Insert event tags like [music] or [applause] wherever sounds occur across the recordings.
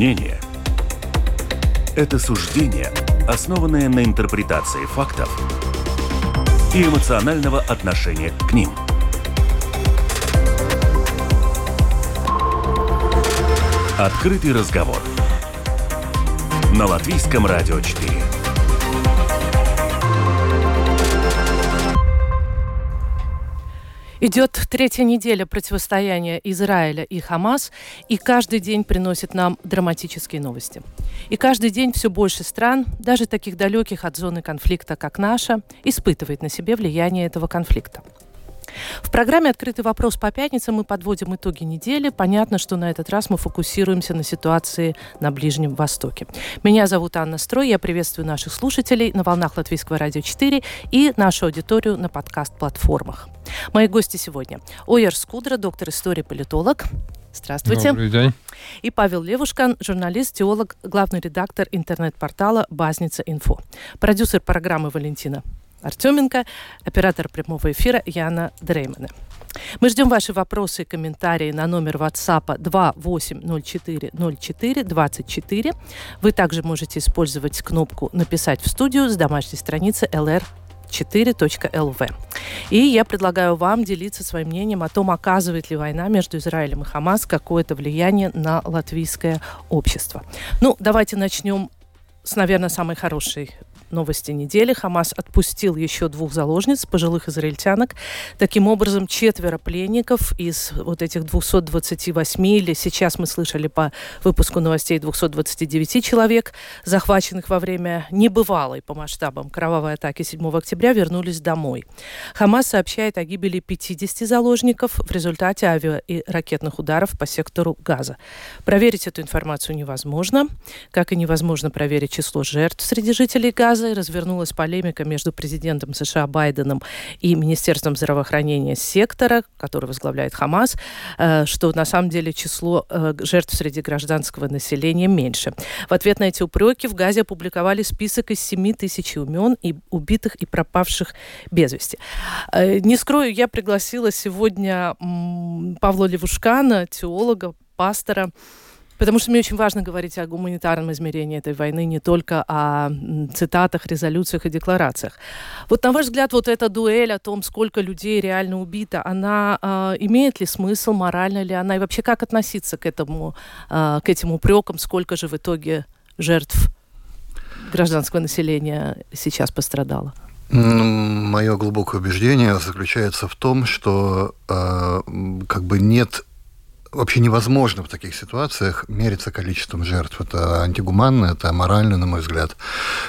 Мнение – это суждение, основанное на интерпретации фактов и эмоционального отношения к ним. Открытый разговор на Латвийском радио 4. Идет третья неделя противостояния Израиля и Хамас, и каждый день приносит нам драматические новости. И каждый день все больше стран, даже таких далеких от зоны конфликта, как наша, испытывает на себе влияние этого конфликта. В программе «Открытый вопрос» по пятницам мы подводим итоги недели. Понятно, что на этот раз мы фокусируемся на ситуации на Ближнем Востоке. Меня зовут Анна Строй. Я приветствую наших слушателей на волнах Латвийского радио 4 и нашу аудиторию на подкаст-платформах. Мои гости сегодня. Ойер Скудра, доктор истории, политолог. Здравствуйте. Добрый день. И Павел Левушкан, журналист, теолог, главный редактор интернет-портала «Базница Инфо». Продюсер программы Валентина Артеменко, оператор прямого эфира Яна Дреймана. Мы ждем ваши вопросы и комментарии на номер WhatsApp 28040424. Вы также можете использовать кнопку «Написать в студию» с домашней страницы LR 4.lv. И я предлагаю вам делиться своим мнением о том, оказывает ли война между Израилем и Хамас какое-то влияние на латвийское общество. Ну, давайте начнем с, наверное, самой хорошей новости недели. Хамас отпустил еще двух заложниц, пожилых израильтянок. Таким образом, четверо пленников из вот этих 228, или сейчас мы слышали по выпуску новостей 229 человек, захваченных во время небывалой по масштабам кровавой атаки 7 октября, вернулись домой. Хамас сообщает о гибели 50 заложников в результате авиа и ракетных ударов по сектору Газа. Проверить эту информацию невозможно, как и невозможно проверить число жертв среди жителей Газа, Газой развернулась полемика между президентом США Байденом и Министерством здравоохранения сектора, который возглавляет Хамас, э, что на самом деле число э, жертв среди гражданского населения меньше. В ответ на эти упреки в Газе опубликовали список из 7 тысяч имен и убитых и пропавших без вести. Э, не скрою, я пригласила сегодня Павла Левушкана, теолога, пастора, Потому что мне очень важно говорить о гуманитарном измерении этой войны, не только о цитатах, резолюциях и декларациях. Вот на ваш взгляд, вот эта дуэль о том, сколько людей реально убито, она э, имеет ли смысл, морально ли она, и вообще как относиться к этому, э, к этим упрекам, сколько же в итоге жертв гражданского населения сейчас пострадало? Мое глубокое убеждение заключается в том, что э, как бы нет вообще невозможно в таких ситуациях мериться количеством жертв. Это антигуманно, это аморально, на мой взгляд,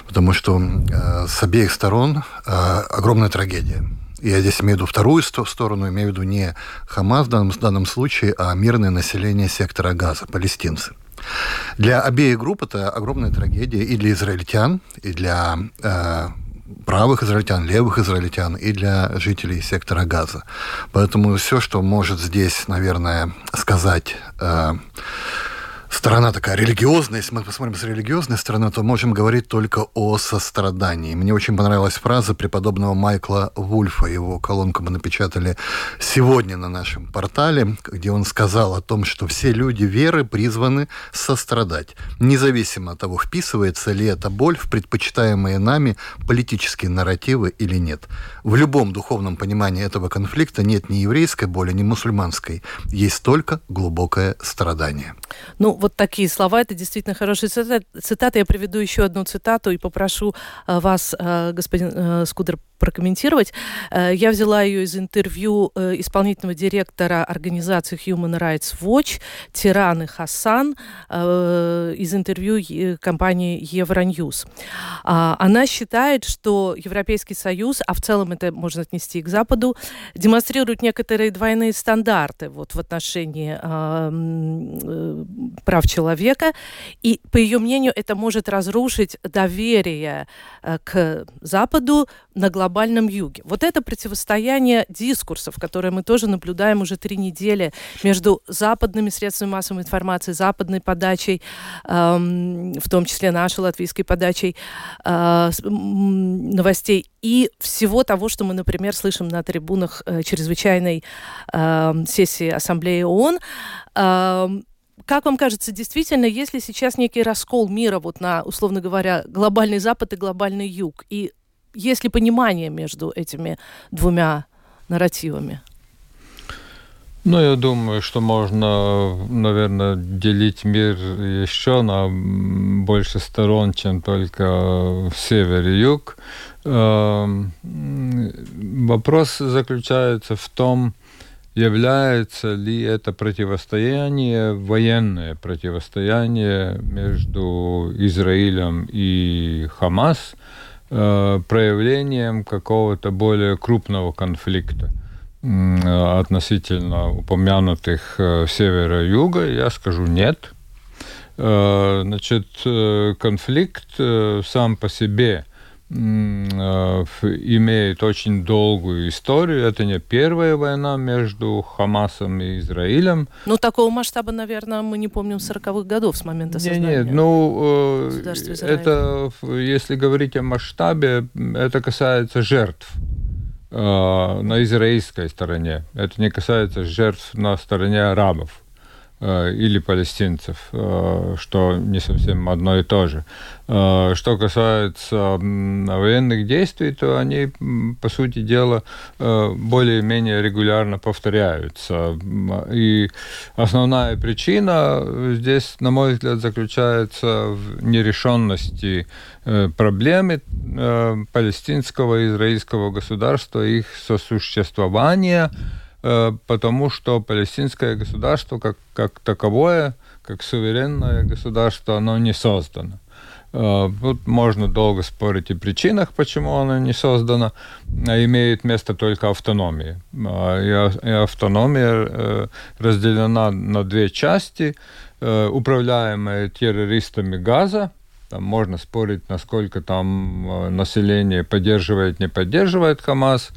потому что э, с обеих сторон э, огромная трагедия. Я здесь имею в виду вторую сторону, имею в виду не Хамас в данном, в данном случае, а мирное население сектора Газа, палестинцы. Для обеих групп это огромная трагедия и для израильтян, и для э, правых израильтян, левых израильтян и для жителей сектора Газа. Поэтому все, что может здесь, наверное, сказать э, сторона такая религиозная, если мы посмотрим с религиозной стороны, то можем говорить только о сострадании. Мне очень понравилась фраза преподобного Майкла Вульфа, его колонку мы напечатали сегодня на нашем портале, где он сказал о том, что все люди веры призваны сострадать, независимо от того, вписывается ли эта боль в предпочитаемые нами политические нарративы или нет. В любом духовном понимании этого конфликта нет ни еврейской боли, ни мусульманской. Есть только глубокое страдание. Ну, вот такие слова, это действительно хорошие цитаты. Я приведу еще одну цитату и попрошу э, вас, э, господин э, Скудер, прокомментировать. Я взяла ее из интервью исполнительного директора организации Human Rights Watch Тираны Хасан из интервью компании Евроньюз. А, она считает, что Европейский Союз, а в целом это можно отнести и к Западу, демонстрирует некоторые двойные стандарты вот в отношении прав человека. И, по ее мнению, это может разрушить доверие э, к Западу на глобальном юге. Вот это противостояние дискурсов, которое мы тоже наблюдаем уже три недели между западными средствами массовой информации, западной подачей, эм, в том числе нашей латвийской подачей э, новостей и всего того, что мы, например, слышим на трибунах э, чрезвычайной э, сессии Ассамблеи ООН. Э, как вам кажется, действительно, если сейчас некий раскол мира вот на, условно говоря, глобальный Запад и глобальный Юг, и есть ли понимание между этими двумя нарративами? Ну, я думаю, что можно, наверное, делить мир еще на больше сторон, чем только север и юг. Эм, вопрос заключается в том, является ли это противостояние, военное противостояние между Израилем и Хамас проявлением какого-то более крупного конфликта относительно упомянутых э, севера и юга, я скажу нет. Э, значит, э, конфликт сам по себе имеет очень долгую историю. Это не первая война между Хамасом и Израилем. Ну, такого масштаба, наверное, мы не помним 40-х годов с момента создания. Нет, ну, это, если говорить о масштабе, это касается жертв. Э, на израильской стороне. Это не касается жертв на стороне арабов э, или палестинцев, э, что не совсем одно и то же. Э, что касается военных действий, то они, по сути дела, э, более-менее регулярно повторяются. И основная причина здесь, на мой взгляд, заключается в нерешенности э, проблемы палестинского и израильского государства, их сосуществования, потому что палестинское государство как, как таковое, как суверенное государство, оно не создано. Э, тут можно долго спорить о причинах, почему она не создана. Имеет место только автономия. Э, и автономия э, разделена на две части. Управляемая террористами Газа, там можно спорить, насколько там население поддерживает, не поддерживает Хамас.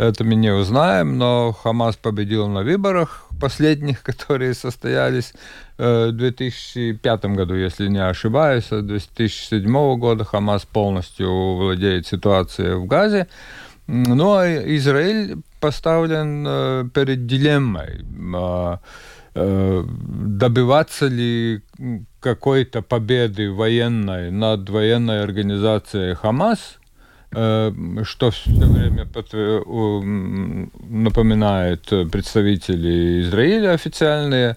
Это мы не узнаем, но Хамас победил на выборах последних, [laughs] которые состоялись э, в 2005 году, если не ошибаюсь. С 2007 года Хамас полностью владеет ситуацией в Газе. Ну а Израиль поставлен э, перед дилеммой а, э, добиваться ли какой-то победы военной над военной организацией Хамас – что все время напоминает представители Израиля официальные,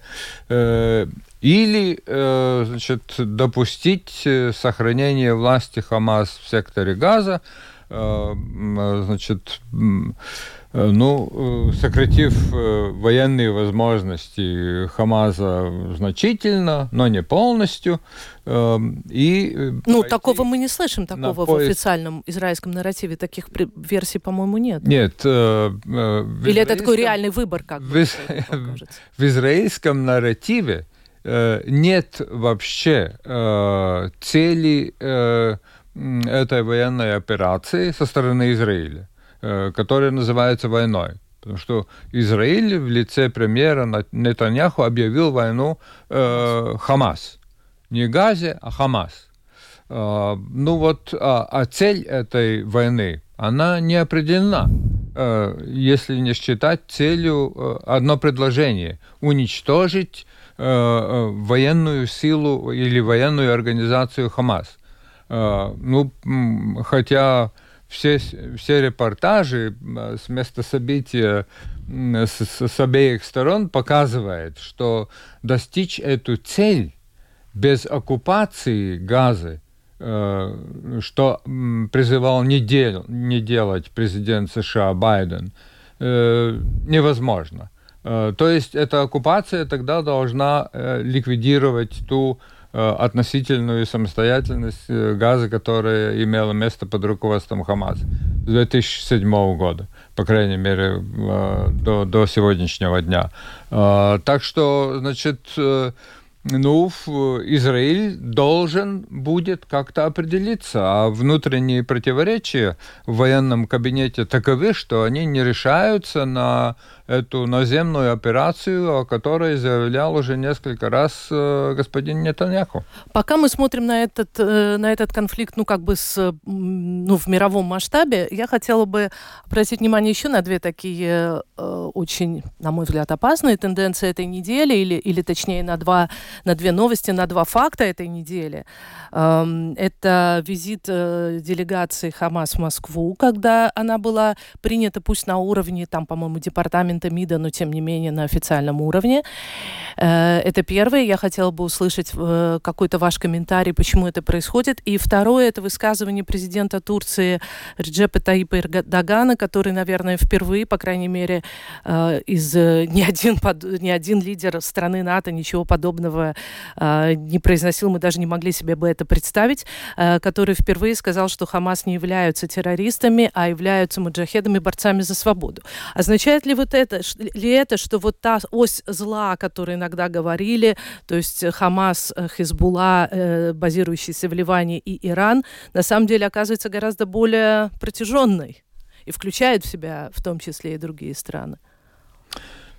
э, или э, значит, допустить сохранение власти Хамас в секторе Газа, значит, ну, сократив военные возможности Хамаза значительно, но не полностью, и э, ну, такого мы не слышим, такого в официальном израильском нарративе. Таких версий, по-моему, нет. Нет. Э, э, Или это такой реальный выбор, как в, из... [laughs] в израильском нарративе э, нет вообще э, цели э, этой военной операции со стороны Израиля, э, которая называется войной. Потому что Израиль в лице премьера Нетаньяху объявил войну э, Хамас не Газе, а Хамас. А, ну вот, а, а цель этой войны, она не определена, а, если не считать целью одно предложение – уничтожить военную силу или военную организацию Хамас. Ну, хотя все, все репортажи с места события с, с обеих сторон показывают, что достичь эту цель без оккупации Газы, э, что призывал не, дел, не делать президент США Байден, э, невозможно. Э, то есть эта оккупация тогда должна ликвидировать ту относительную самостоятельность Газы, которая имела место под руководством Хамаса с 2007 года, по крайней мере, до, до сегодняшнего дня. Так что, значит, ну, Израиль должен будет как-то определиться, а внутренние противоречия в военном кабинете таковы, что они не решаются на эту наземную операцию, о которой заявлял уже несколько раз э, господин Нетаньяху. Пока мы смотрим на этот, э, на этот конфликт, ну, как бы с, ну, в мировом масштабе, я хотела бы обратить внимание еще на две такие э, очень, на мой взгляд, опасные тенденции этой недели, или, или точнее на, два, на две новости, на два факта этой недели. Эм, это визит э, делегации Хамас в Москву, когда она была принята, пусть на уровне, там, по-моему, департамента МИДа, но тем не менее на официальном уровне. Э, это первое. Я хотела бы услышать э, какой-то ваш комментарий, почему это происходит. И второе, это высказывание президента Турции Реджепа Таипа Эрдогана, который, наверное, впервые, по крайней мере, э, из ни один, ни один лидер страны НАТО ничего подобного не произносил, мы даже не могли себе бы это представить, который впервые сказал, что Хамас не являются террористами, а являются муджахедами, борцами за свободу. Означает ли вот это, ли это, что вот та ось зла, о которой иногда говорили, то есть Хамас, Хизбулла, э, базирующийся в Ливане и Иран, на самом деле оказывается гораздо более протяженной и включает в себя в том числе и другие страны?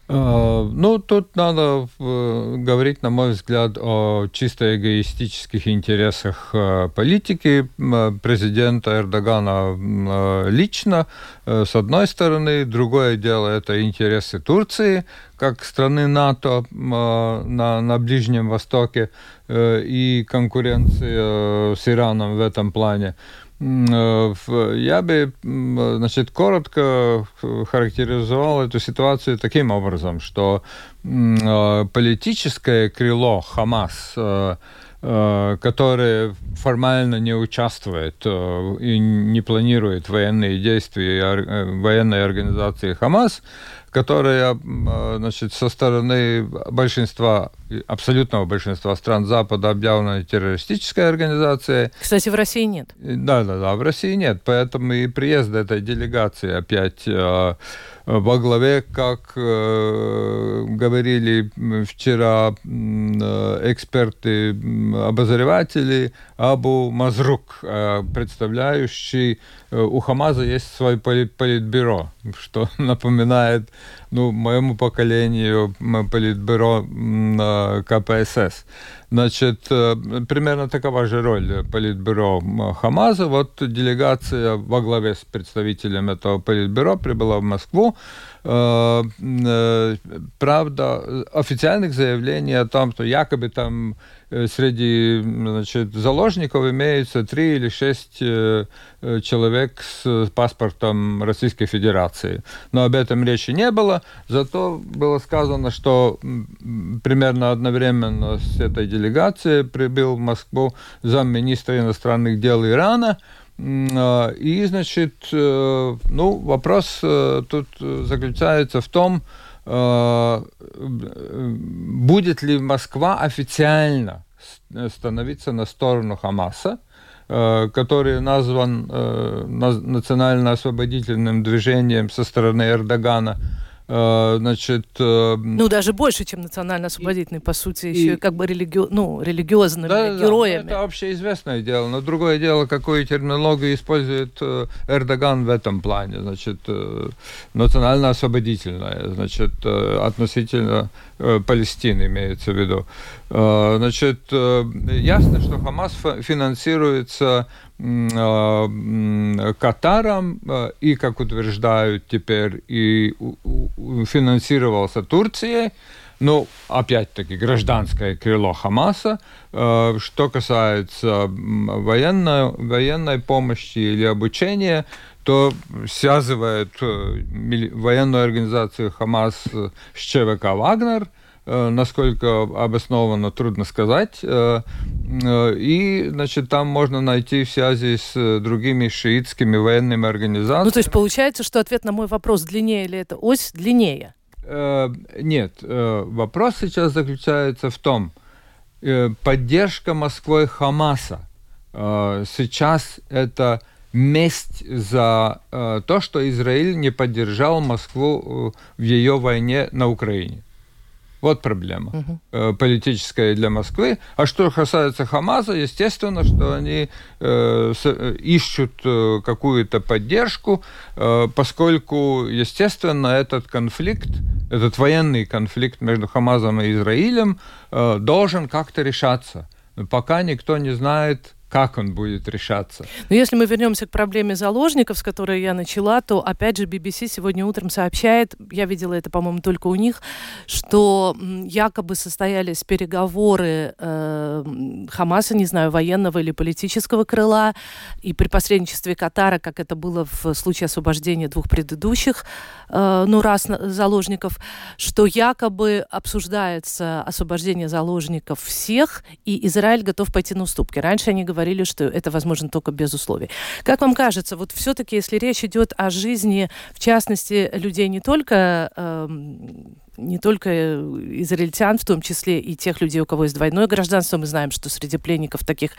А, ну, тут надо э, говорить, на мой взгляд, о чисто эгоистических интересах э, политики э, президента Эрдогана лично, с одной стороны. Другое дело – это интересы Турции, как страны НАТО на, на Ближнем Востоке и конкуренции с Ираном в этом плане. Э, я бы, значит, коротко характеризовал эту ситуацию таким образом, что э, политическое крыло Хамас э, которое формально не участвует и не планирует военные действия военной организации Хамас, которая значит, со стороны большинства, абсолютного большинства стран Запада объявлена террористической организацией. Кстати, в России нет. Да, да, да, в России нет. Поэтому и приезд этой делегации опять э, во главе, как э, говорили вчера э, эксперты, обозреватели, Абу Мазрук, э, представляющий, э, у Хамаза есть свой политбюро, что [laughs] напоминает ну, моему поколению политбюро КПСС. Значит, э, примерно такова же роль политбюро Хамаза. Вот делегация во главе с представителем этого политбюро прибыла в Москву. Э, э, правда, официальных заявлений о том, что якобы там среди значит, заложников имеется три или шесть человек с паспортом Российской Федерации. Но об этом речи не было. Зато было сказано, что примерно одновременно с этой делегацией прибыл в Москву замминистра иностранных дел Ирана – и, значит, э, ну, вопрос э, тут заключается в том, э, будет ли Москва официально становиться на сторону Хамаса, который назван национально-освободительным движением со стороны Эрдогана – значит... Э, ну, даже больше, чем национально-освободительный, по сути, и, еще и как бы религи... ну, религиозными да, героями. Да, это общеизвестное дело, но другое дело, какую терминологию использует э, Эрдоган в этом плане, значит, национально-освободительное, значит, относительно Палестины имеется в виду. Значит, ясно, что Хамас финансируется Катаром и, как утверждают теперь, и финансировался Турцией, ну, опять-таки, гражданское крыло Хамаса. Что касается военной, военной помощи или обучения, то связывает военную организацию Хамас с ЧВК «Вагнер», Э, насколько обоснованно, трудно сказать. Э, э, и, значит, там можно найти связи с другими шиитскими военными организациями. Ну, то есть получается, что ответ на мой вопрос длиннее или это ось длиннее? Нет, вопрос сейчас заключается в том, поддержка Москвой Хамаса сейчас это месть за то, что Израиль не поддержал Москву в ее войне на Украине. Вот проблема угу. политическая для Москвы. А что касается Хамаса, естественно, что они э, с, ищут какую-то поддержку, э, поскольку, естественно, этот конфликт, этот военный конфликт между Хамазом и Израилем э, должен как-то решаться. Пока никто не знает, как он будет решаться. Но если мы вернемся к проблеме заложников, с которой я начала, то опять же BBC сегодня утром сообщает, я видела это, по-моему, только у них, что якобы состоялись переговоры э, Хамаса, не знаю, военного или политического крыла, и при посредничестве Катара, как это было в случае освобождения двух предыдущих, э, ну, раз заложников, что якобы обсуждается освобождение заложников всех, и Израиль готов пойти на уступки. Раньше они говорили, говорили, что это возможно только без условий. Как вам кажется, вот все-таки, если речь идет о жизни, в частности, людей не только э, не только израильтян, в том числе и тех людей, у кого есть двойное гражданство. Мы знаем, что среди пленников таких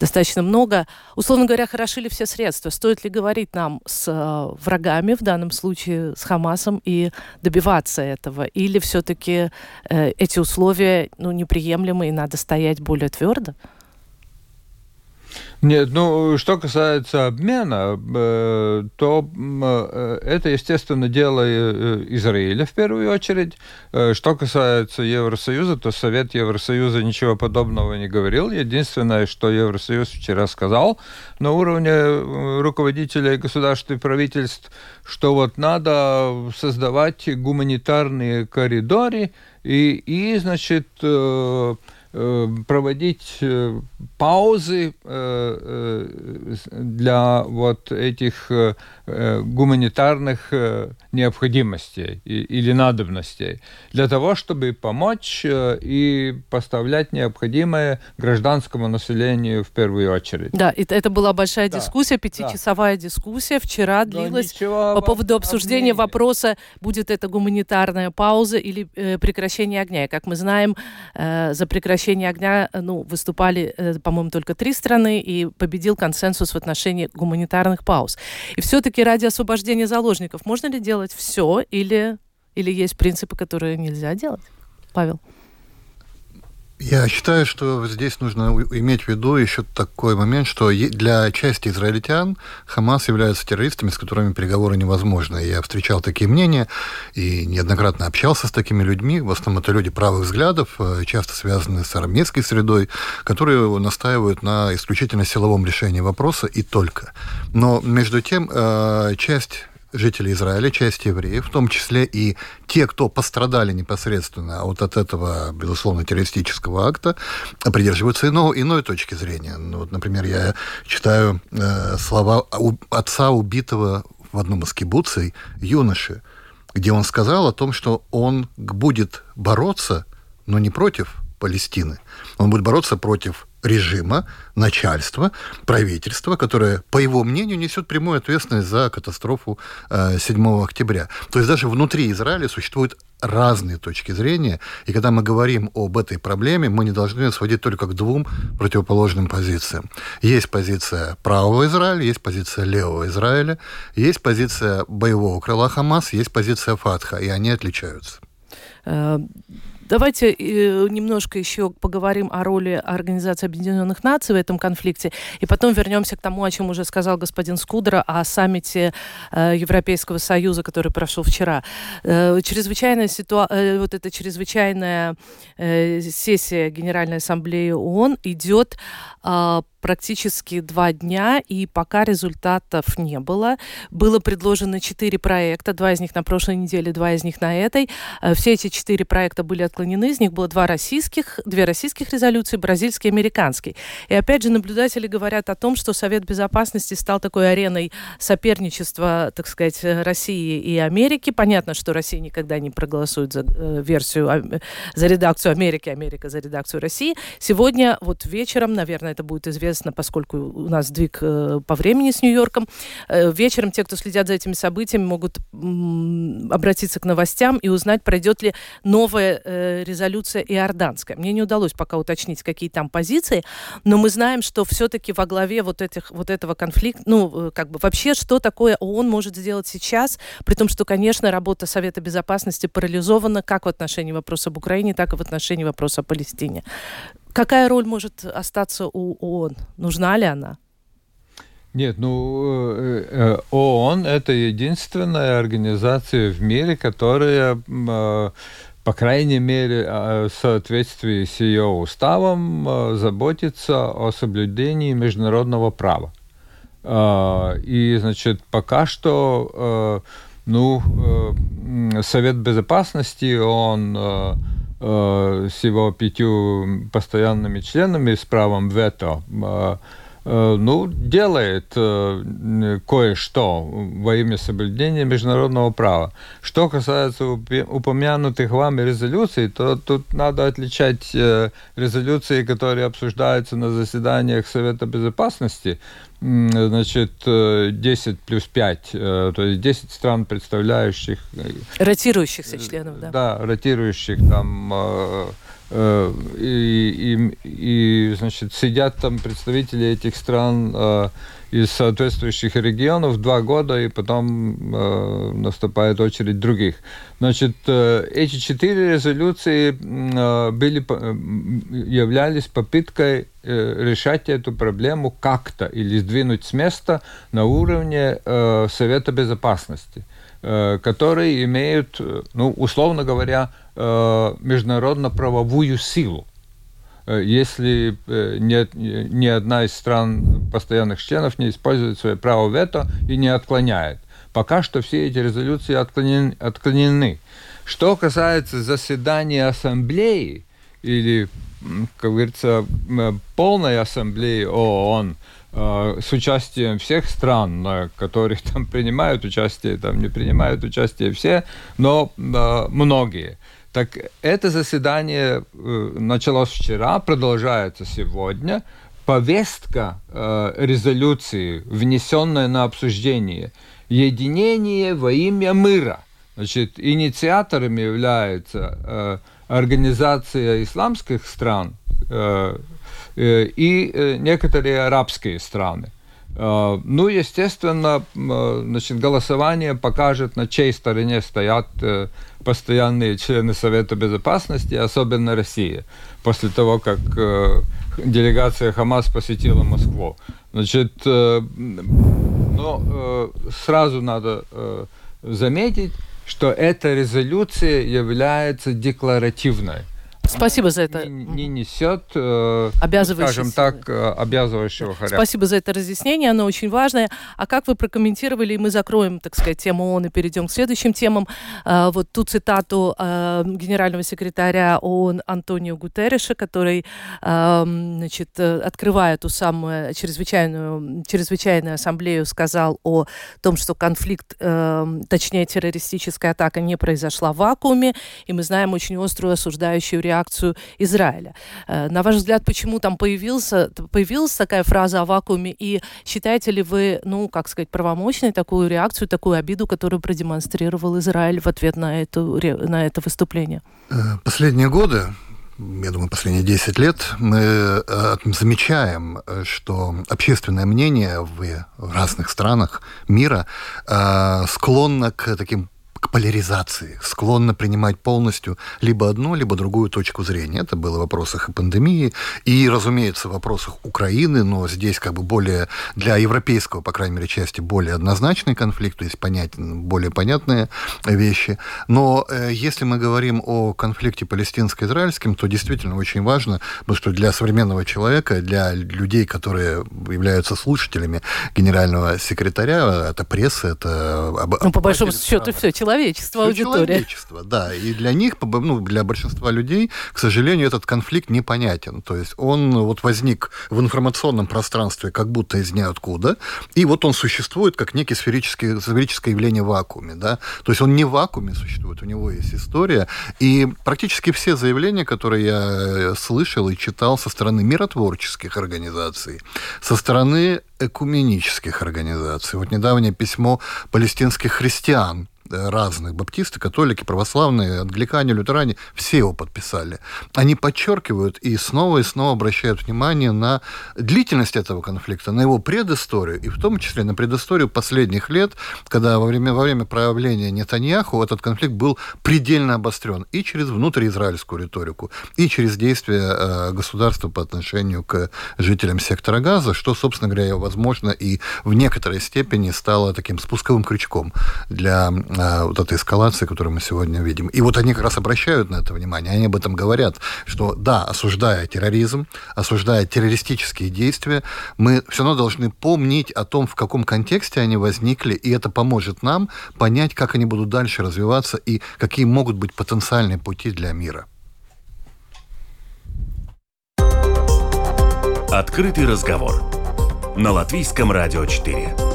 достаточно много. Условно говоря, хороши ли все средства? Стоит ли говорить нам с э, врагами, в данном случае с Хамасом, и добиваться этого? Или все-таки э, эти условия ну, неприемлемы и надо стоять более твердо? Нет, ну, что касается обмена, э, то э, это, естественно, дело э, Израиля в первую очередь. Что касается Евросоюза, то Совет Евросоюза ничего подобного не говорил. Единственное, что Евросоюз вчера сказал на уровне руководителей государств и правительств, что вот надо создавать гуманитарные коридоры и, и значит, проводить паузы э, для вот этих гуманитарных необходимостей или надобностей, для того, чтобы помочь и поставлять необходимое гражданскому населению в первую очередь. Да, это, была большая да, дискуссия, пятичасовая да. дискуссия вчера длилась по поводу обсуждения вопроса, будет это гуманитарная пауза или э, прекращение огня. И, как мы знаем, э, за прекращение огня э, ну, выступали, э, по-моему, только три страны, и победил консенсус в отношении гуманитарных пауз. И все-таки ради освобождения заложников можно ли делать все, или, или есть принципы, которые нельзя делать? Павел. Я считаю, что здесь нужно иметь в виду еще такой момент, что для части израильтян Хамас является террористами, с которыми переговоры невозможны. Я встречал такие мнения и неоднократно общался с такими людьми. В основном это люди правых взглядов, э, часто связанные с армейской средой, которые настаивают на исключительно силовом решении вопроса и только. Но между тем э, часть жители Израиля, часть евреев, в том числе и те, кто пострадали непосредственно вот от этого, безусловно, террористического акта, придерживаются иного, иной точки зрения. Ну, вот, например, я читаю э, слова отца убитого в одном из кибуцей юноши, где он сказал о том, что он будет бороться, но не против Палестины. Он будет бороться против режима, начальства, правительства, которое, по его мнению, несет прямую ответственность за катастрофу 7 э, октября. То есть даже внутри Израиля существуют разные точки зрения, и когда мы говорим об этой проблеме, мы не должны сводить только к двум противоположным позициям. Есть позиция правого Израиля, есть позиция левого Израиля, есть позиция боевого крыла Хамас, есть позиция Фатха, и они отличаются. Давайте э, немножко еще поговорим о роли Организации Объединенных Наций в этом конфликте, и потом вернемся к тому, о чем уже сказал господин Скудра, о саммите э, Европейского Союза, который прошел вчера. Э, чрезвычайная ситуа... э, вот эта чрезвычайная сессия Генеральной Ассамблеи ООН идет э, практически два дня, и пока результатов не было. Было предложено четыре проекта, два из них на прошлой неделе, два из них на этой. Э, все эти четыре проекта были отклонены, из них было два российских, две российских резолюции, бразильский и американский. И опять же, наблюдатели говорят о том, что Совет Безопасности стал такой ареной соперничества, так сказать, России и Америки. Понятно, что Россия никогда не проголосует за э, версию, за редакцию Америки, Америка за редакцию России. Сегодня, вот вечером, наверное, это будет известно соответственно, поскольку у нас сдвиг э, по времени с Нью-Йорком, э, вечером те, кто следят за этими событиями, могут обратиться к новостям и узнать, пройдет ли новая э, резолюция иорданская. Мне не удалось пока уточнить, какие там позиции, но мы знаем, что все-таки во главе вот, этих, вот этого конфликта, ну, как бы вообще, что такое ООН может сделать сейчас, при том, что, конечно, работа Совета Безопасности парализована как в отношении вопроса об Украине, так и в отношении вопроса о Палестине. Какая роль может остаться у ООН? Нужна ли она? Нет, ну э, э, ООН это единственная организация в мире, которая, э, по крайней мере, в соответствии с ее уставом, заботится о соблюдении международного права. И, значит, пока что, ну, Совет Безопасности, он с его пятью постоянными членами с правом вето Э, ну, делает э, кое-что во имя соблюдения международного права. Что касается упомянутых вами резолюций, то тут надо отличать э, резолюции, которые обсуждаются на заседаниях Совета Безопасности, значит, 10 плюс 5, то есть 10 стран, представляющих... Ротирующихся членов, да. Да, ротирующих там Э, и, и, и значит, сидят там представители этих стран э, из соответствующих регионов два года, и потом э, наступает очередь других. Значит, э, эти четыре резолюции э, были, э, являлись попыткой э, решать эту проблему как-то или сдвинуть с места на уровне э, Совета Безопасности, э, которые имеют, э, ну, условно говоря, Э, международно-правовую силу. Э, если э, ни, ни одна из стран постоянных членов не использует свое право вето и не отклоняет. Пока что все эти резолюции отклонены. отклонены. Что касается заседания ассамблеи или, как говорится, полной ассамблеи ООН, с участием всех стран, которые [laughs] там принимают участие, там не принимают участие все, но многие. Так это заседание э, началось вчера, продолжается сегодня. Повестка э, резолюции, внесенная на обсуждение, единение во имя мира. Значит, инициаторами является э, Организация исламских стран э, э, и э, некоторые арабские страны. Э, ну, естественно, э, значит, голосование покажет, на чьей стороне стоят э, постоянные члены Совета Безопасности, особенно Россия, после того, как делегация Хамас посетила Москву. Значит, ну, сразу надо заметить, что эта резолюция является декларативной. Спасибо за это. Не, не несет, э, скажем так, э, обязывающего характера. Спасибо за это разъяснение, оно очень важное. А как вы прокомментировали, и мы закроем, так сказать, тему ООН и перейдем к следующим темам, э, вот ту цитату э, генерального секретаря ООН Антонио Гутерреша, который, э, значит, открывая ту самую чрезвычайную, чрезвычайную ассамблею, сказал о том, что конфликт, э, точнее террористическая атака не произошла в вакууме, и мы знаем очень острую осуждающую реакцию реакцию Израиля. Э, на ваш взгляд, почему там появился, появилась такая фраза о вакууме? И считаете ли вы, ну, как сказать, правомочной такую реакцию, такую обиду, которую продемонстрировал Израиль в ответ на, эту, на это выступление? Э, последние годы я думаю, последние 10 лет мы э, замечаем, что общественное мнение в разных странах мира склонно к таким к поляризации, склонна принимать полностью либо одну, либо другую точку зрения. Это было в вопросах и пандемии, и, разумеется, в вопросах Украины, но здесь как бы более для европейского, по крайней мере, части более однозначный конфликт, то есть понятен, более понятные вещи. Но э, если мы говорим о конфликте палестинско-израильском, то действительно очень важно, потому что для современного человека, для людей, которые являются слушателями генерального секретаря, это пресса, это... Ну, по большому счету, все, человек человечество, все человечество, да. И для них, ну, для большинства людей, к сожалению, этот конфликт непонятен. То есть он вот возник в информационном пространстве как будто из ниоткуда, и вот он существует как некий сферический, сферическое явление в вакууме, да. То есть он не в вакууме существует, у него есть история. И практически все заявления, которые я э, слышал и читал со стороны миротворческих организаций, со стороны экуменических организаций. Вот недавнее письмо палестинских христиан разных, баптисты, католики, православные, англикане, лютеране, все его подписали. Они подчеркивают и снова и снова обращают внимание на длительность этого конфликта, на его предысторию, и в том числе на предысторию последних лет, когда во время, во время проявления Нетаньяху этот конфликт был предельно обострен и через внутриизраильскую риторику, и через действия э, государства по отношению к жителям сектора Газа, что, собственно говоря, возможно и в некоторой степени стало таким спусковым крючком для вот этой эскалации, которую мы сегодня видим. И вот они как раз обращают на это внимание, они об этом говорят, что да, осуждая терроризм, осуждая террористические действия, мы все равно должны помнить о том, в каком контексте они возникли, и это поможет нам понять, как они будут дальше развиваться и какие могут быть потенциальные пути для мира. Открытый разговор на Латвийском радио 4.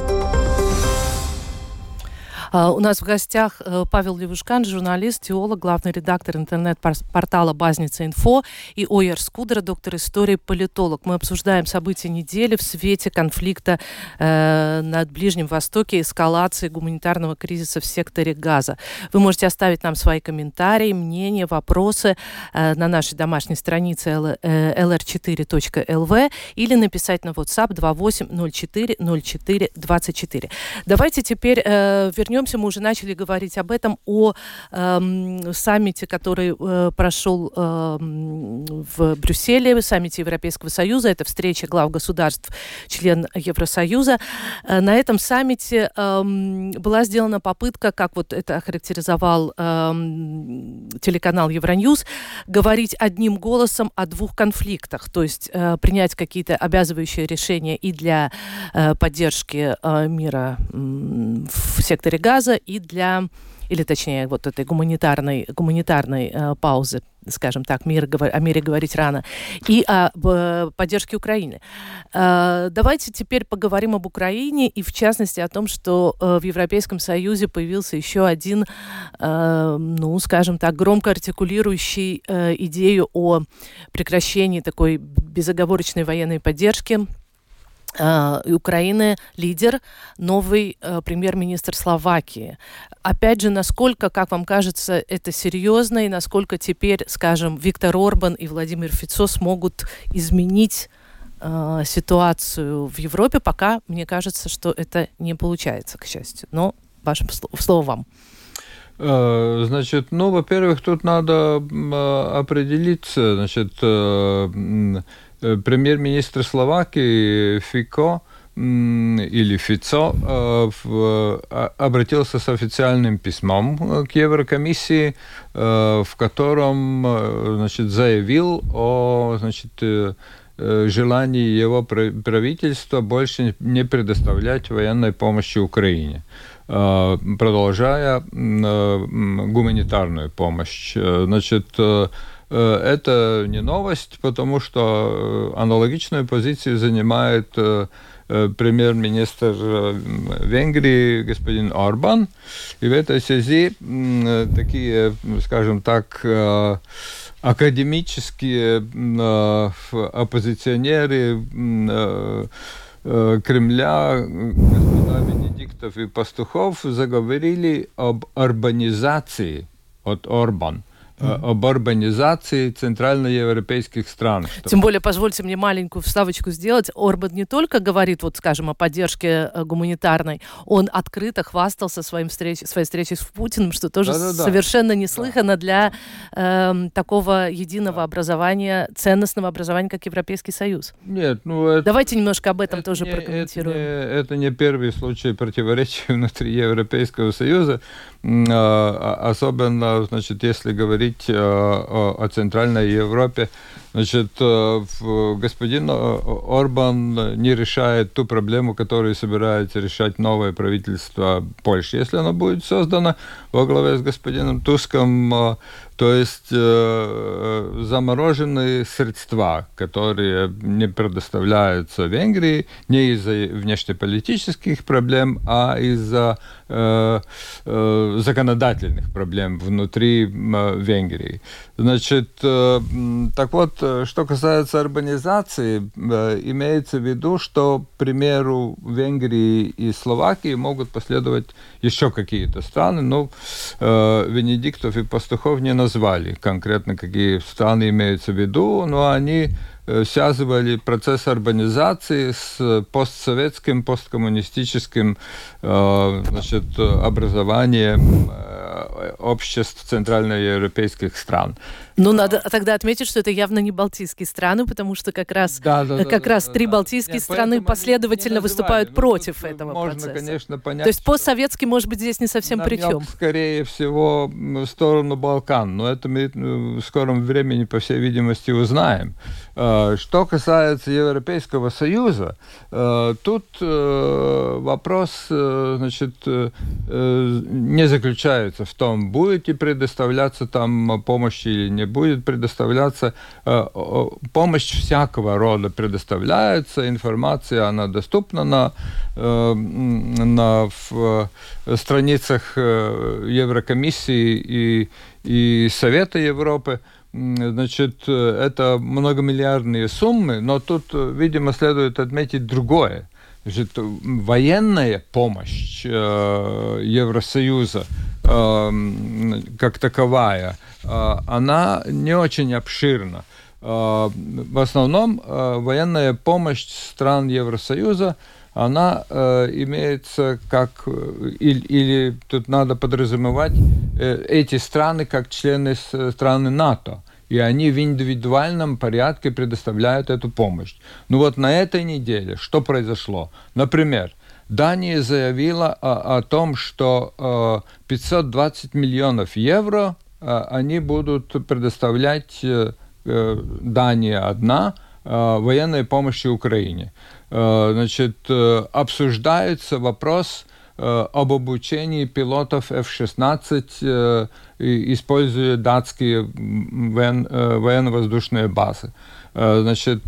А, у нас в гостях э, Павел Левушкан, журналист, теолог, главный редактор интернет-портала Базница Инфо и Ойер Скудера, доктор истории, политолог. Мы обсуждаем события недели в свете конфликта э, на Ближнем Востоке, эскалации гуманитарного кризиса в секторе Газа. Вы можете оставить нам свои комментарии, мнения, вопросы э, на нашей домашней странице lr4.lv э, или написать на WhatsApp 2804 04 24. Давайте теперь э, вернемся вернемся, мы уже начали говорить об этом, о э, саммите, который э, прошел э, в Брюсселе, саммите Европейского Союза, это встреча глав государств, член Евросоюза. Э, на этом саммите э, была сделана попытка, как вот это охарактеризовал э, телеканал Евроньюз, говорить одним голосом о двух конфликтах, то есть э, принять какие-то обязывающие решения и для э, поддержки э, мира э, в секторе газа и для или точнее вот этой гуманитарной, гуманитарной э, паузы, скажем так, мир, о мире говорить рано, и о э, поддержке Украины. Э, давайте теперь поговорим об Украине и в частности о том, что э, в Европейском Союзе появился еще один, э, ну, скажем так, громко артикулирующий э, идею о прекращении такой безоговорочной военной поддержки Украины лидер, новый э, премьер-министр Словакии. Опять же, насколько, как вам кажется, это серьезно, и насколько теперь, скажем, Виктор Орбан и Владимир Фицо смогут изменить э, ситуацию в Европе, пока мне кажется, что это не получается, к счастью. Но ваше слово вам. Э, значит, ну, во-первых, тут надо определиться, значит, Э, премьер-министр Словакии Фико или Фицо э, а, обратился с официальным письмом э, к Еврокомиссии, в котором значит, заявил о значит, желании его правительства больше не предоставлять военной помощи Украине продолжая гуманитарную помощь. Значит, Э, это не новость, потому что э, аналогичную позицию занимает э, премьер-министр Венгрии господин Орбан. И в этой связи такие, скажем так, академические оппозиционеры Кремля, господа Венедиктов и Пастухов, заговорили об урбанизации от Орбан об урбанизации центральноевропейских стран. Тем более, позвольте мне маленькую вставочку сделать. Орбан не только говорит, вот, скажем, о поддержке э, гуманитарной, он открыто хвастался своим встреч, своей встречей с Путиным, что тоже да, да, да. совершенно неслыханно да. для э, такого единого да. образования, ценностного образования, как Европейский Союз. Нет, ну это, Давайте немножко об этом тоже не, прокомментируем. Это не, это не первый случай противоречия [laughs] внутри Европейского Союза, а, а, особенно, значит, если говорить говорить о Центральной Европе, Значит, э, господин Орбан не решает ту проблему, которую собирается решать новое правительство Польши. Если оно будет создано во главе с господином Туском, э, то есть э, замороженные средства, которые не предоставляются Венгрии не из-за внешнеполитических проблем, а из-за э, э, законодательных проблем внутри э, Венгрии. Значит, э, так вот, что касается урбанизации, э, имеется в виду, что, к примеру, Венгрии и Словакии могут последовать еще какие-то страны, но э, Венедиктов и Пастухов не назвали конкретно, какие страны имеются в виду, но они э, связывали процесс урбанизации с постсоветским, посткоммунистическим э, значит, образованием э, обществ центральноевропейских стран. Ну, надо тогда отметить, что это явно не балтийские страны, потому что как раз, да, да, как да, раз да, три да. балтийские Нет, страны последовательно выступают против этого можно, процесса. конечно, понять. То есть постсоветский, может быть, здесь не совсем при чем. скорее всего, в сторону Балкан, но это мы в скором времени, по всей видимости, узнаем. Что касается Европейского Союза, тут э, вопрос, э, значит, э, не заключается в том, будете предоставляться там помощь или не будет предоставляться э, помощь всякого рода предоставляется, информация, она доступна на, э, на в страницах э, Еврокомиссии и, и Совета Европы. Значит, это многомиллиардные суммы, но тут, видимо, следует отметить другое. Значит, военная помощь э, Евросоюза как таковая – а, она не очень обширна. А, в основном а, военная помощь стран Евросоюза она э, имеется как или, или тут надо подразумевать э, эти страны как члены страны НАТО и они в индивидуальном порядке предоставляют эту помощь. Ну вот на этой неделе что произошло? Например, Дания заявила о, о том, что э, 520 миллионов евро а, они будут предоставлять э, э, Дания одна военной помощи Украине. Значит, э, обсуждается вопрос об обучении пилотов F-16, используя датские военно-воздушные базы. Значит,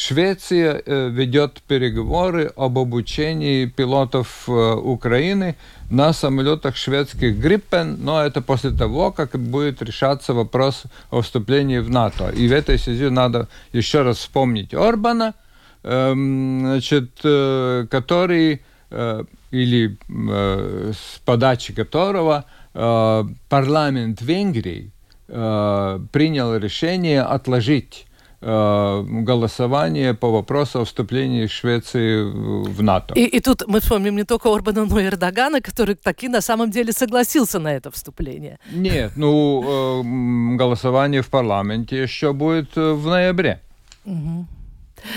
Швеция ведет переговоры об обучении пилотов Украины на самолетах шведских Гриппен, но это после того, как будет решаться вопрос о вступлении в НАТО. И в этой связи надо еще раз вспомнить Орбана, эм, значит, э, который э, или э, с подачи которого э, парламент Венгрии э, принял решение отложить Э, голосование по вопросу о вступлении Швеции в НАТО. И, и тут мы вспомним не только Орбана, но и Эрдогана, который таки на самом деле согласился на это вступление. Нет, ну, э, голосование в парламенте еще будет э, в ноябре. Угу.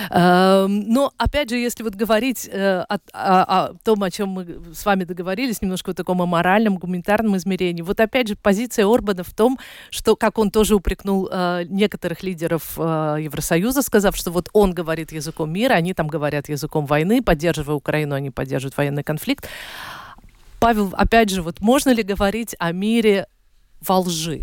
Эм, но, опять же, если вот говорить э, о, о, о том, о чем мы с вами договорились, немножко в таком моральном, гуманитарном измерении, вот опять же позиция Орбана в том, что, как он тоже упрекнул э, некоторых лидеров э, Евросоюза, сказав, что вот он говорит языком мира, они там говорят языком войны, поддерживая Украину, они поддерживают военный конфликт. Павел, опять же, вот можно ли говорить о мире во лжи?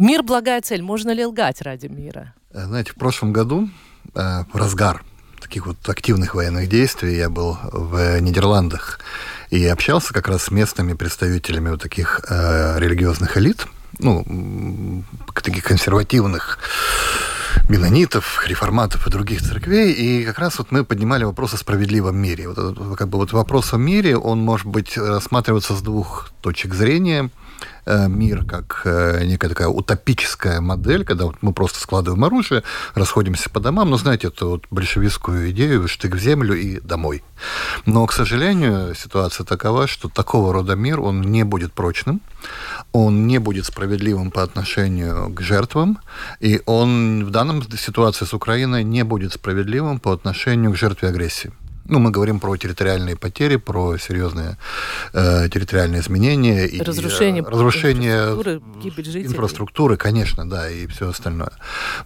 Мир – благая цель. Можно ли лгать ради мира? Э, знаете, в прошлом году, э, в разгар таких вот активных военных действий, я был в Нидерландах и общался как раз с местными представителями вот таких э, религиозных элит, ну, таких консервативных менонитов, реформатов и других церквей, и как раз вот мы поднимали вопрос о справедливом мире. Вот, как бы вот вопрос о мире, он может быть рассматриваться с двух точек зрения – Э, мир как э, некая такая утопическая модель, когда вот мы просто складываем оружие, расходимся по домам, но знаете, это вот большевистскую идею, штык в землю и домой. Но, к ситуацию ситуация такова, что такого рода мир, он не будет прочным, он не будет справедливым по отношению к жертвам, и он в данном ситуации с Украиной не будет справедливым по отношению к жертве агрессии. Ну, мы говорим про территориальные потери, про серьезные э, территориальные изменения. И, разрушение, э, разрушение инфраструктуры, гибель жителей. Инфраструктуры, конечно, да, и все остальное.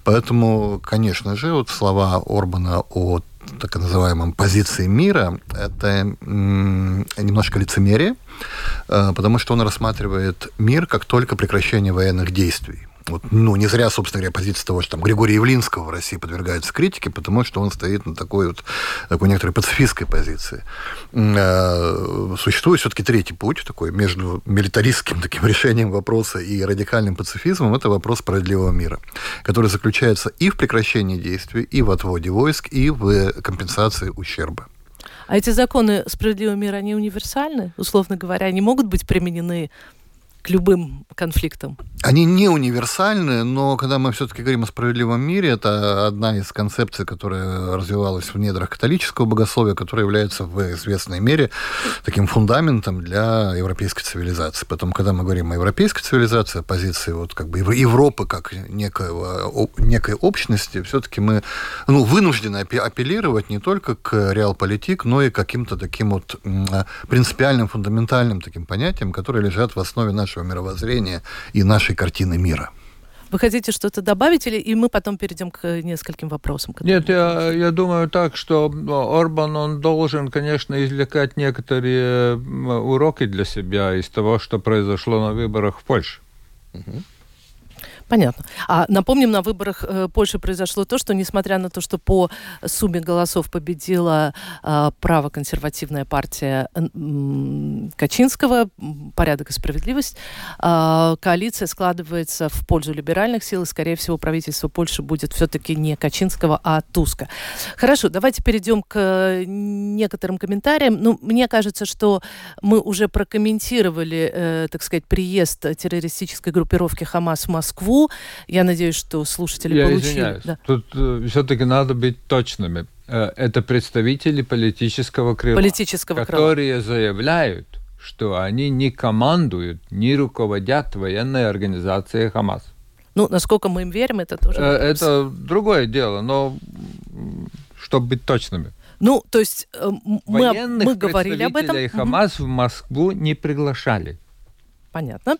Поэтому, конечно же, вот слова Орбана о так называемом позиции мира, это немножко лицемерие, э, потому что он рассматривает мир как только прекращение военных действий. Вот, ну, не зря, собственно говоря, позиция того, что там Григория Явлинского в России подвергается критике, потому что он стоит на такой вот такой некоторой пацифистской позиции. Э, существует все-таки третий путь, такой между милитаристским таким [laughs] решением вопроса и радикальным пацифизмом. Это вопрос справедливого мира, который заключается и в прекращении действий, и в отводе войск, и в компенсации ущерба. А эти законы справедливого мира, они универсальны? Условно говоря, они могут быть применены к любым конфликтам? Они не универсальны, но когда мы все-таки говорим о справедливом мире, это одна из концепций, которая развивалась в недрах католического богословия, которая является в известной мере таким фундаментом для европейской цивилизации. Потом, когда мы говорим о европейской цивилизации, о позиции вот как бы Европы как некого, некой общности, все-таки мы ну, вынуждены апеллировать не только к реалполитик, но и каким-то таким вот принципиальным, фундаментальным таким понятиям, которые лежат в основе нашей нашего мировоззрения и нашей картины мира. Вы хотите что-то добавить, или и мы потом перейдем к нескольким вопросам? Нет, я, я думаю так, что Орбан, он должен, конечно, извлекать некоторые уроки для себя из того, что произошло на выборах в Польше. Угу. Понятно. А напомним, на выборах э, Польши произошло то, что, несмотря на то, что по сумме голосов победила э, правоконсервативная партия э, Качинского, порядок и справедливость, э, коалиция складывается в пользу либеральных сил, и, скорее всего, правительство Польши будет все-таки не Качинского, а Туска. Хорошо, давайте перейдем к некоторым комментариям. Ну, мне кажется, что мы уже прокомментировали, э, так сказать, приезд террористической группировки Хамас в Москву, Москву. Я надеюсь, что слушатели Я получили. Извиняюсь. Да. Тут э, все-таки надо быть точными. Э, это представители политического крыла, политического которые крыла. заявляют, что они не командуют, не руководят военной организацией Хамас. Ну, насколько мы им верим, это тоже. Э, это другое дело, но чтобы быть точными. Ну, то есть э, мы, мы говорили об этом. Хамас угу. в Москву не приглашали. Понятно.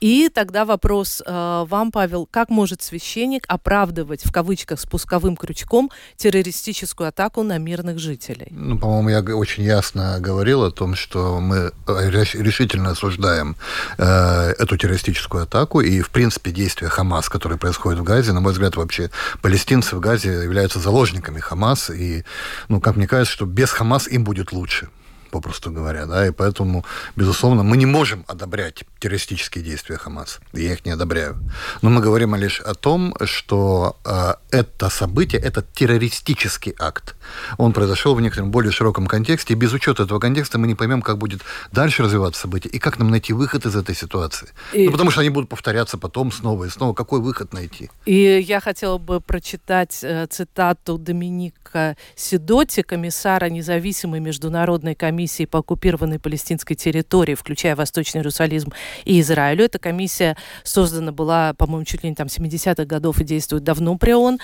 И тогда вопрос э, вам, Павел. Как может священник оправдывать, в кавычках, спусковым крючком террористическую атаку на мирных жителей? Ну, по-моему, я очень ясно говорил о том, что мы э, решительно осуждаем э, эту террористическую атаку и, в принципе, действия Хамас, которые происходят в Газе. На мой взгляд, вообще палестинцы в Газе являются заложниками Хамас. И, ну, как мне кажется, что без Хамас им будет лучше попросту говоря, да, и поэтому, безусловно, мы не можем одобрять террористические действия Хамас, я их не одобряю. Но мы говорим лишь о том, что э, это событие, это террористический акт. Он произошел в некотором более широком контексте, и без учета этого контекста мы не поймем, как будет дальше развиваться событие, и как нам найти выход из этой ситуации. И... Ну, потому что они будут повторяться потом снова и снова. Какой выход найти? И я хотела бы прочитать э, цитату Доминика Сидоти, комиссара независимой международной комиссии комиссии по оккупированной палестинской территории, включая Восточный Иерусалим и Израилю. Эта комиссия создана была, по-моему, чуть ли не там 70-х годов и действует давно при ООН.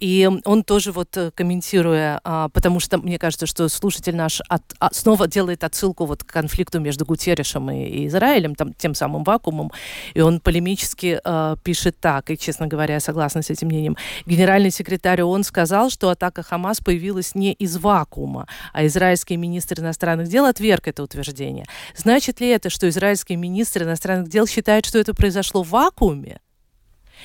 И он тоже вот э, комментируя, а, потому что мне кажется, что слушатель наш от, а, снова делает отсылку вот к конфликту между Гутеррешем и, и Израилем, там, тем самым вакуумом, и он полемически э, пишет так, и, честно говоря, я согласна с этим мнением. Генеральный секретарь ООН сказал, что атака Хамас появилась не из вакуума, а израильский министр иностранных иностранных дел отверг это утверждение. Значит ли это, что израильский министр иностранных дел считает, что это произошло в вакууме?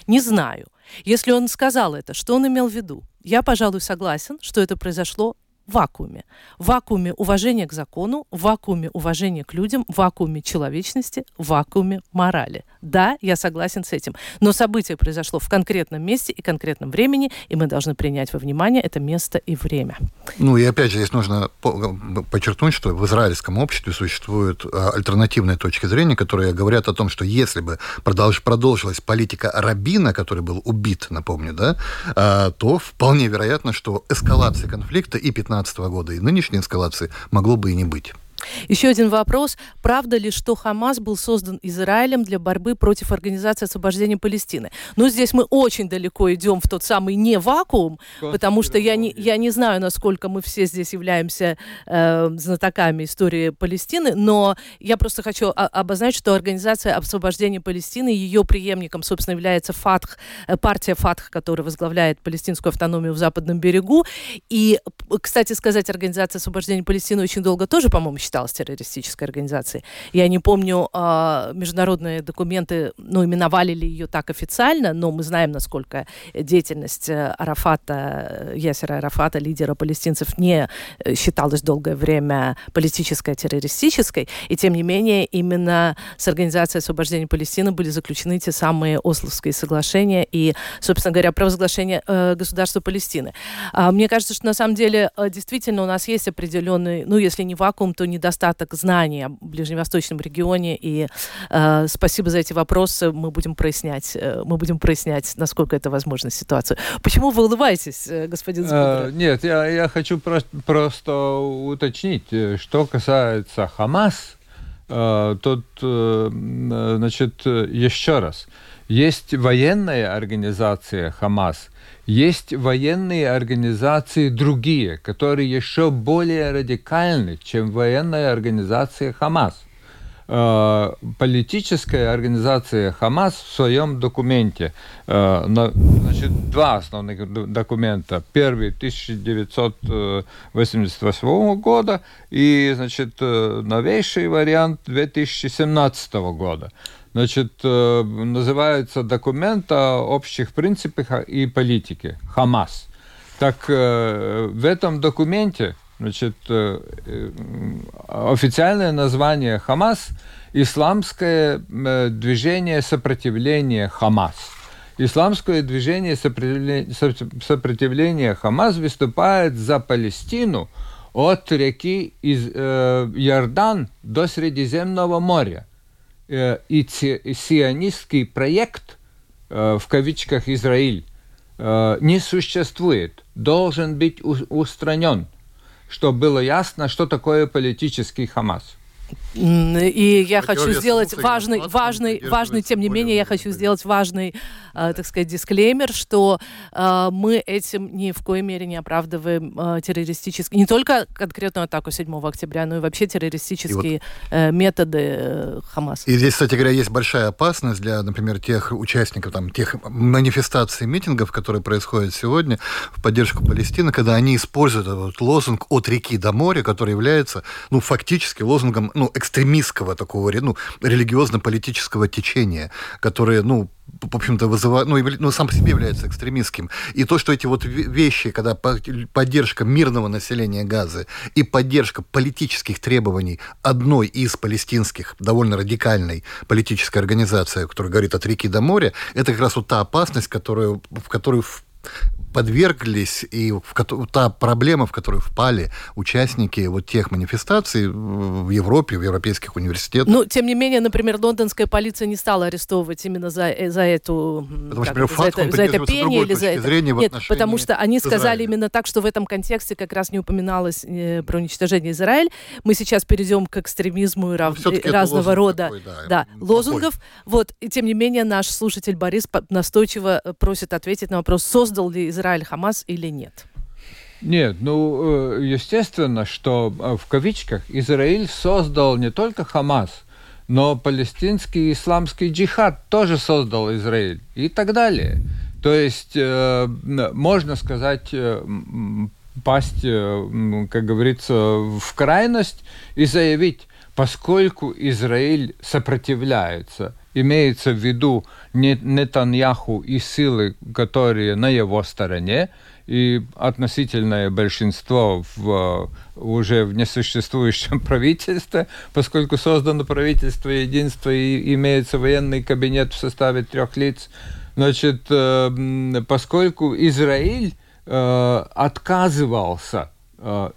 Не знаю. Если он сказал это, что он имел в виду? Я, пожалуй, согласен, что это произошло вакууме. В вакууме уважения к закону, в вакууме уважения к людям, в вакууме человечности, в вакууме морали. Да, я согласен с этим. Но событие произошло в конкретном месте и конкретном времени, и мы должны принять во внимание это место и время. Ну и опять же, здесь нужно подчеркнуть, что в израильском обществе существуют а, альтернативные точки зрения, которые говорят о том, что если бы продолжилась политика Рабина, который был убит, напомню, да, а, то вполне вероятно, что эскалация конфликта и 15 2015 года и нынешней эскалации могло бы и не быть. Еще один вопрос. Правда ли, что Хамас был создан Израилем для борьбы против Организации освобождения Палестины? Ну, здесь мы очень далеко идем в тот самый не вакуум, потому что я не, я не знаю, насколько мы все здесь являемся э, знатоками истории Палестины, но я просто хочу обозначить, что Организация освобождения Палестины, ее преемником, собственно, является ФАТХ, э, партия ФАТХ, которая возглавляет палестинскую автономию в Западном берегу. И, кстати сказать, Организация освобождения Палестины очень долго тоже, по-моему, считалась террористической организацией. Я не помню, э, международные документы, ну, именовали ли ее так официально, но мы знаем, насколько деятельность э, Арафата, Ясера Арафата, лидера палестинцев, не э, считалась долгое время политической, террористической. И, тем не менее, именно с Организацией освобождения Палестины были заключены те самые Ословские соглашения и, собственно говоря, провозглашение э, государства Палестины. А, мне кажется, что на самом деле э, действительно у нас есть определенный, ну, если не вакуум, то недостаток знаний о ближневосточном регионе. И э, спасибо за эти вопросы. Мы будем прояснять, э, мы будем прояснять, насколько это возможно ситуацию. Почему вы улыбаетесь, э, господин Сбудра? нет, я, я хочу про просто уточнить, э, что касается Хамас, э, тут, э, значит, еще раз. Есть военная организация Хамас, есть военные организации другие, которые еще более радикальны, чем военная организация Хамас. Э, политическая организация Хамас в своем документе, э, значит, два основных документа. Первый 1988 года и, значит, э, новейший вариант 2017 года значит, э, называется документ о общих принципах и политике, Хамас. Так э, в этом документе, значит, э, официальное название Хамас – Исламское движение сопротивления Хамас. Исламское движение сопротивления, Хамас выступает за Палестину от реки из, э, Иордан до Средиземного моря. Э, и сионистский проект, э, в кавичках Израиль, э, не существует, должен быть устранен, чтобы было ясно, что такое политический Хамас. И я хочу сделать важный, важный, важный, тем не менее, я хочу сделать важный, э, так сказать, дисклеймер, что э, мы этим ни в коей мере не оправдываем э, террористические, не только конкретную атаку 7 октября, но и вообще террористические и вот, методы э, Хамаса. И здесь, кстати говоря, есть большая опасность для, например, тех участников, там, тех манифестаций, митингов, которые происходят сегодня в поддержку Палестины, когда они используют этот лозунг «от реки до моря», который является, ну, фактически лозунгом, ну, экстремистского такого ну, религиозно-политического течения, которое, ну, в общем-то, вызывает, ну, ну, сам по себе является экстремистским. И то, что эти вот вещи, когда поддержка мирного населения Газы и поддержка политических требований одной из палестинских, довольно радикальной политической организации, которая говорит от реки до моря, это как раз вот та опасность, которую, в которую подверглись, и в, та проблема, в которую впали участники вот тех манифестаций в Европе, в европейских университетах. Ну, тем не менее, например, лондонская полиция не стала арестовывать именно за, э, за эту... Потому что, например, за это, за это пение или за это... Нет, потому что они сказали именно так, что в этом контексте как раз не упоминалось э, про уничтожение Израиля. Мы сейчас перейдем к экстремизму и рав... ну, разного рода такой, да, да, лозунгов. Вот, и тем не менее, наш слушатель Борис настойчиво э, просит ответить на вопрос, создал ли Израиль Израиль Хамас или нет? Нет, ну, э, естественно, что э, в кавичках Израиль создал не только Хамас, но палестинский исламский джихад тоже создал Израиль и так далее. То есть, э, можно сказать, пасть, как говорится, в крайность и заявить, поскольку Израиль сопротивляется имеется в виду Нетаньяху и силы, которые на его стороне, и относительное большинство в, уже в несуществующем [laughs] правительстве, поскольку создано правительство единства и имеется военный кабинет в составе трех лиц. Значит, э, поскольку Израиль э, отказывался, э,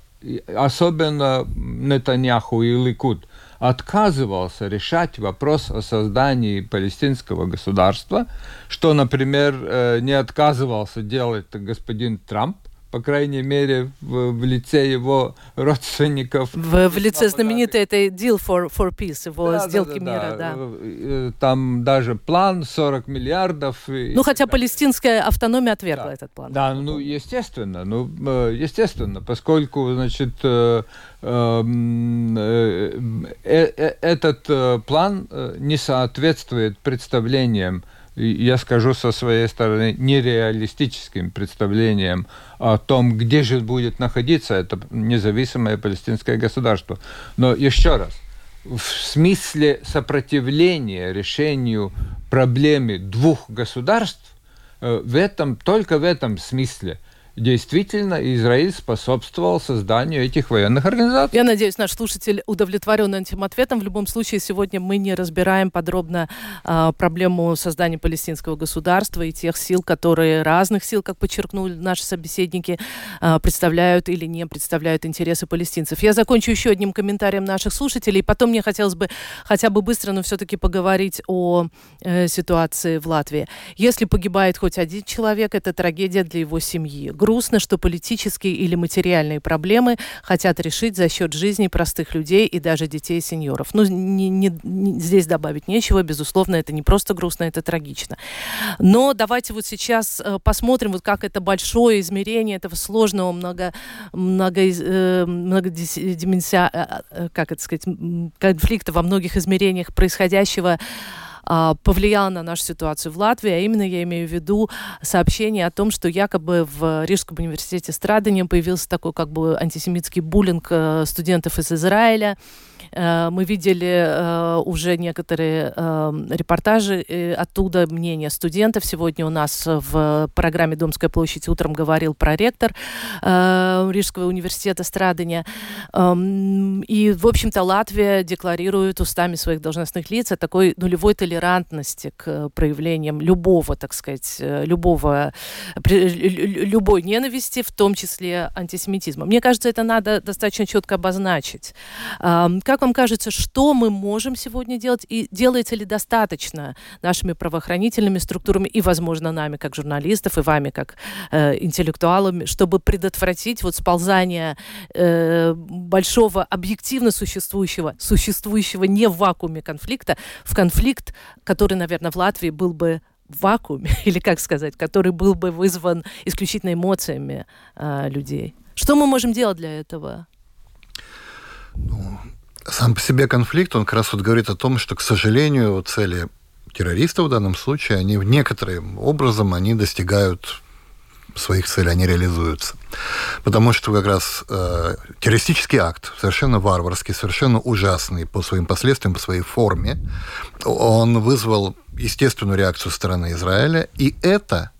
особенно Нетаньяху и Ликуд, отказывался решать вопрос о создании палестинского государства, что, например, э, не отказывался делать господин Трамп, по крайней мере, в, в лице его родственников. В, в лице знаменитой этой Deal for, for Peace, его да, сделки да, да, мира, да. да. Э, там даже план 40 миллиардов. Ну, хотя палестинская автономия отвергла да. этот план. Да, ну, естественно, ну, э, естественно, поскольку, значит, э, эм, этот план не соответствует представлениям я скажу со своей стороны, нереалистическим представлением о том, где же будет находиться это независимое палестинское государство. Но еще раз, в смысле сопротивления решению проблемы двух государств, э, в этом, только в этом смысле – действительно Израиль способствовал созданию этих военных организаций. Я надеюсь, наш слушатель удовлетворен этим ответом. В любом случае, сегодня мы не разбираем подробно э, проблему создания палестинского государства и тех сил, которые разных сил, как подчеркнули наши собеседники, э, представляют или не представляют интересы палестинцев. Я закончу еще одним комментарием наших слушателей. Потом мне хотелось бы хотя бы быстро, но все-таки поговорить о э, ситуации в Латвии. Если погибает хоть один человек, это трагедия для его семьи грустно, что политические или материальные проблемы хотят решить за счет жизни простых людей и даже детей и сеньоров. Ну, не, не, не, здесь добавить нечего, безусловно, это не просто грустно, это трагично. Но давайте вот сейчас э, посмотрим, вот как это большое измерение этого сложного много, много, э, многодименся, э, э, как это сказать, конфликта во многих измерениях происходящего а, повлияла на нашу ситуацию в Латвии, а именно я имею в виду сообщение о том, что якобы в Рижском университете Страдания появился такой как бы антисемитский буллинг э, студентов из Израиля. Э, мы видели э, уже некоторые репортажи оттуда, мнения студентов. Сегодня у нас в программе «Домская площадь» утром говорил проректор Рижского университета Страдания. Эм, и, в общем-то, Латвия декларирует устами своих должностных лиц о такой нулевой толерантности к проявлениям любого, так сказать, э, любого, любой ненависти, в том числе антисемитизма. Мне кажется, это надо достаточно четко обозначить. Как вам кажется, что мы можем сегодня делать и делается ли достаточно нашими правоохранительными структурами и, возможно, нами, как журналистов, и вами, как э, интеллектуалами, чтобы предотвратить вот сползание э, большого объективно существующего, существующего не в вакууме конфликта, в конфликт, который, наверное, в Латвии был бы в вакууме, [laughs] или как сказать, который был бы вызван исключительно эмоциями э, людей. Что мы можем делать для этого? Ну, сам по себе конфликт, он как раз вот говорит о том, что, к сожалению, цели террористов в данном случае, они некоторым образом они достигают своих целей, они реализуются. Потому что как раз э, террористический акт, совершенно варварский, совершенно ужасный по своим последствиям, по своей форме, он вызвал естественную реакцию стороны Израиля, и это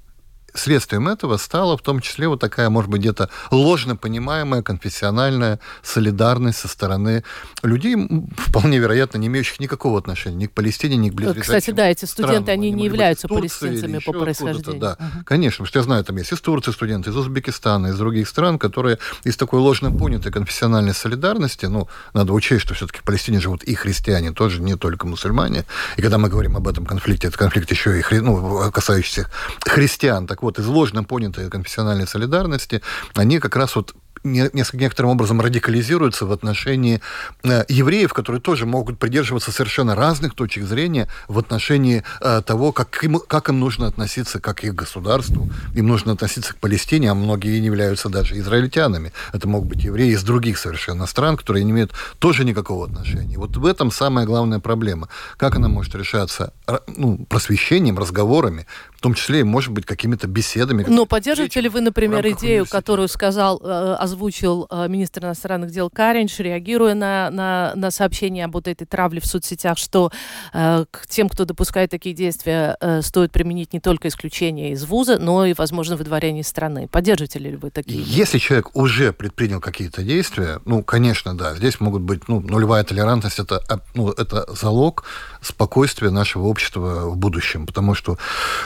следствием этого стала в том числе вот такая, может быть, где-то ложно понимаемая конфессиональная солидарность со стороны людей, вполне вероятно, не имеющих никакого отношения ни к Палестине, ни к близлежащим Кстати, да, эти студенты, странам. они, не являются палестинцами по происхождению. Да, угу. конечно, потому что я знаю, там есть из Турции студенты, из Узбекистана, из других стран, которые из такой ложно понятой конфессиональной солидарности, ну, надо учесть, что все-таки в Палестине живут и христиане, тоже не только мусульмане. И когда мы говорим об этом конфликте, это конфликт еще и хри... ну, касающийся христиан, так вот, из ложно понятой конфессиональной солидарности, они как раз вот некоторым образом радикализируются в отношении э, евреев, которые тоже могут придерживаться совершенно разных точек зрения в отношении э, того, как им, как им нужно относиться как их государству. Им нужно относиться к Палестине, а многие не являются даже израильтянами. Это могут быть евреи из других совершенно стран, которые не имеют тоже никакого отношения. Вот в этом самая главная проблема. Как она может решаться ну, просвещением, разговорами, в том числе и, может быть, какими-то беседами. Но поддерживаете ли вы, например, идею, которую сказал э, озвучил э, министр иностранных дел Каринш, реагируя на, на, на сообщение об вот этой травле в соцсетях, что э, к тем, кто допускает такие действия, э, стоит применить не только исключение из вуза, но и, возможно, выдворение страны. Поддерживаете ли вы такие? Если человек уже предпринял какие-то действия, ну, конечно, да, здесь могут быть, ну, нулевая толерантность, это, ну, это залог спокойствия нашего общества в будущем. Потому что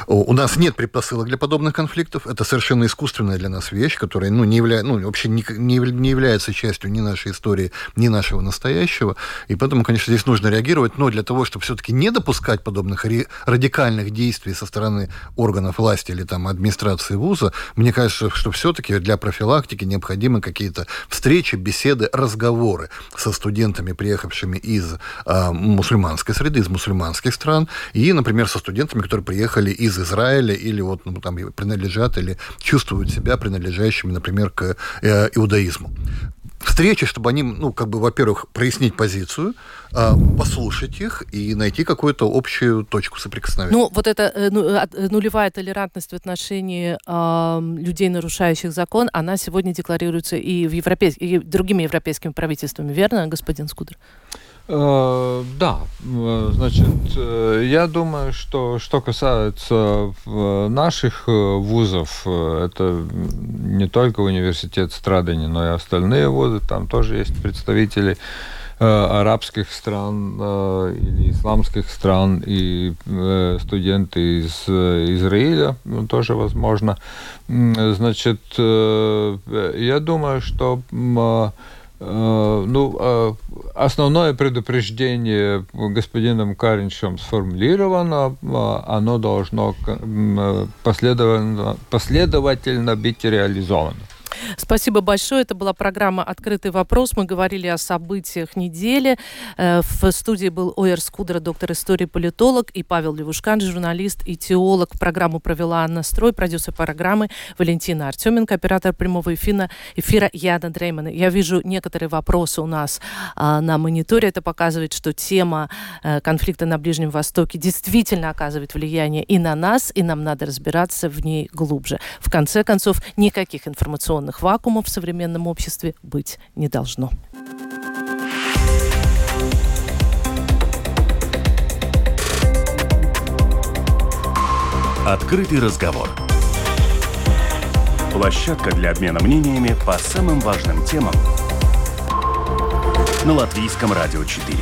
у нас нет предпосылок для подобных конфликтов. Это совершенно искусственная для нас вещь, которая ну, не, явля... ну, вообще не, не, не является частью ни нашей истории, ни нашего настоящего. И поэтому, конечно, здесь нужно реагировать. Но для того, чтобы все-таки не допускать подобных радикальных действий со стороны органов власти или там администрации вуза, мне кажется, что все-таки для профилактики необходимы какие-то встречи, беседы, разговоры со студентами, приехавшими из э, мусульманской среды, из мусульманских стран, и, например, со студентами, которые приехали из Израиля или вот ну, там принадлежат или чувствуют себя принадлежащими, например, к э, иудаизму встречи, чтобы они, ну, как бы, во-первых, прояснить позицию, а, послушать их и найти какую-то общую точку соприкосновения. Ну, вот эта э, ну, э, нулевая толерантность в отношении э, людей, нарушающих закон, она сегодня декларируется и в европейских, и другими европейскими правительствами, верно, господин Скудер? Э, да, значит, я думаю, что что касается наших вузов, это не только университет Страдани, но и остальные вузы, там тоже есть представители арабских стран или исламских стран и студенты из Израиля ну, тоже возможно. Значит, я думаю, что ну, основное предупреждение господином Каринчем сформулировано, оно должно последовательно, последовательно быть реализовано. Спасибо большое. Это была программа «Открытый вопрос». Мы говорили о событиях недели. Э, в студии был Ойер Скудра, доктор истории, политолог, и Павел Левушкан, журналист и теолог. Программу провела Анна Строй, продюсер программы Валентина Артеменко, оператор прямого эфира, эфира Яна Дреймана. Я вижу некоторые вопросы у нас а, на мониторе. Это показывает, что тема а, конфликта на Ближнем Востоке действительно оказывает влияние и на нас, и нам надо разбираться в ней глубже. В конце концов, никаких информационных информационных вакуумов в современном обществе быть не должно. Открытый разговор. Площадка для обмена мнениями по самым важным темам на Латвийском радио 4.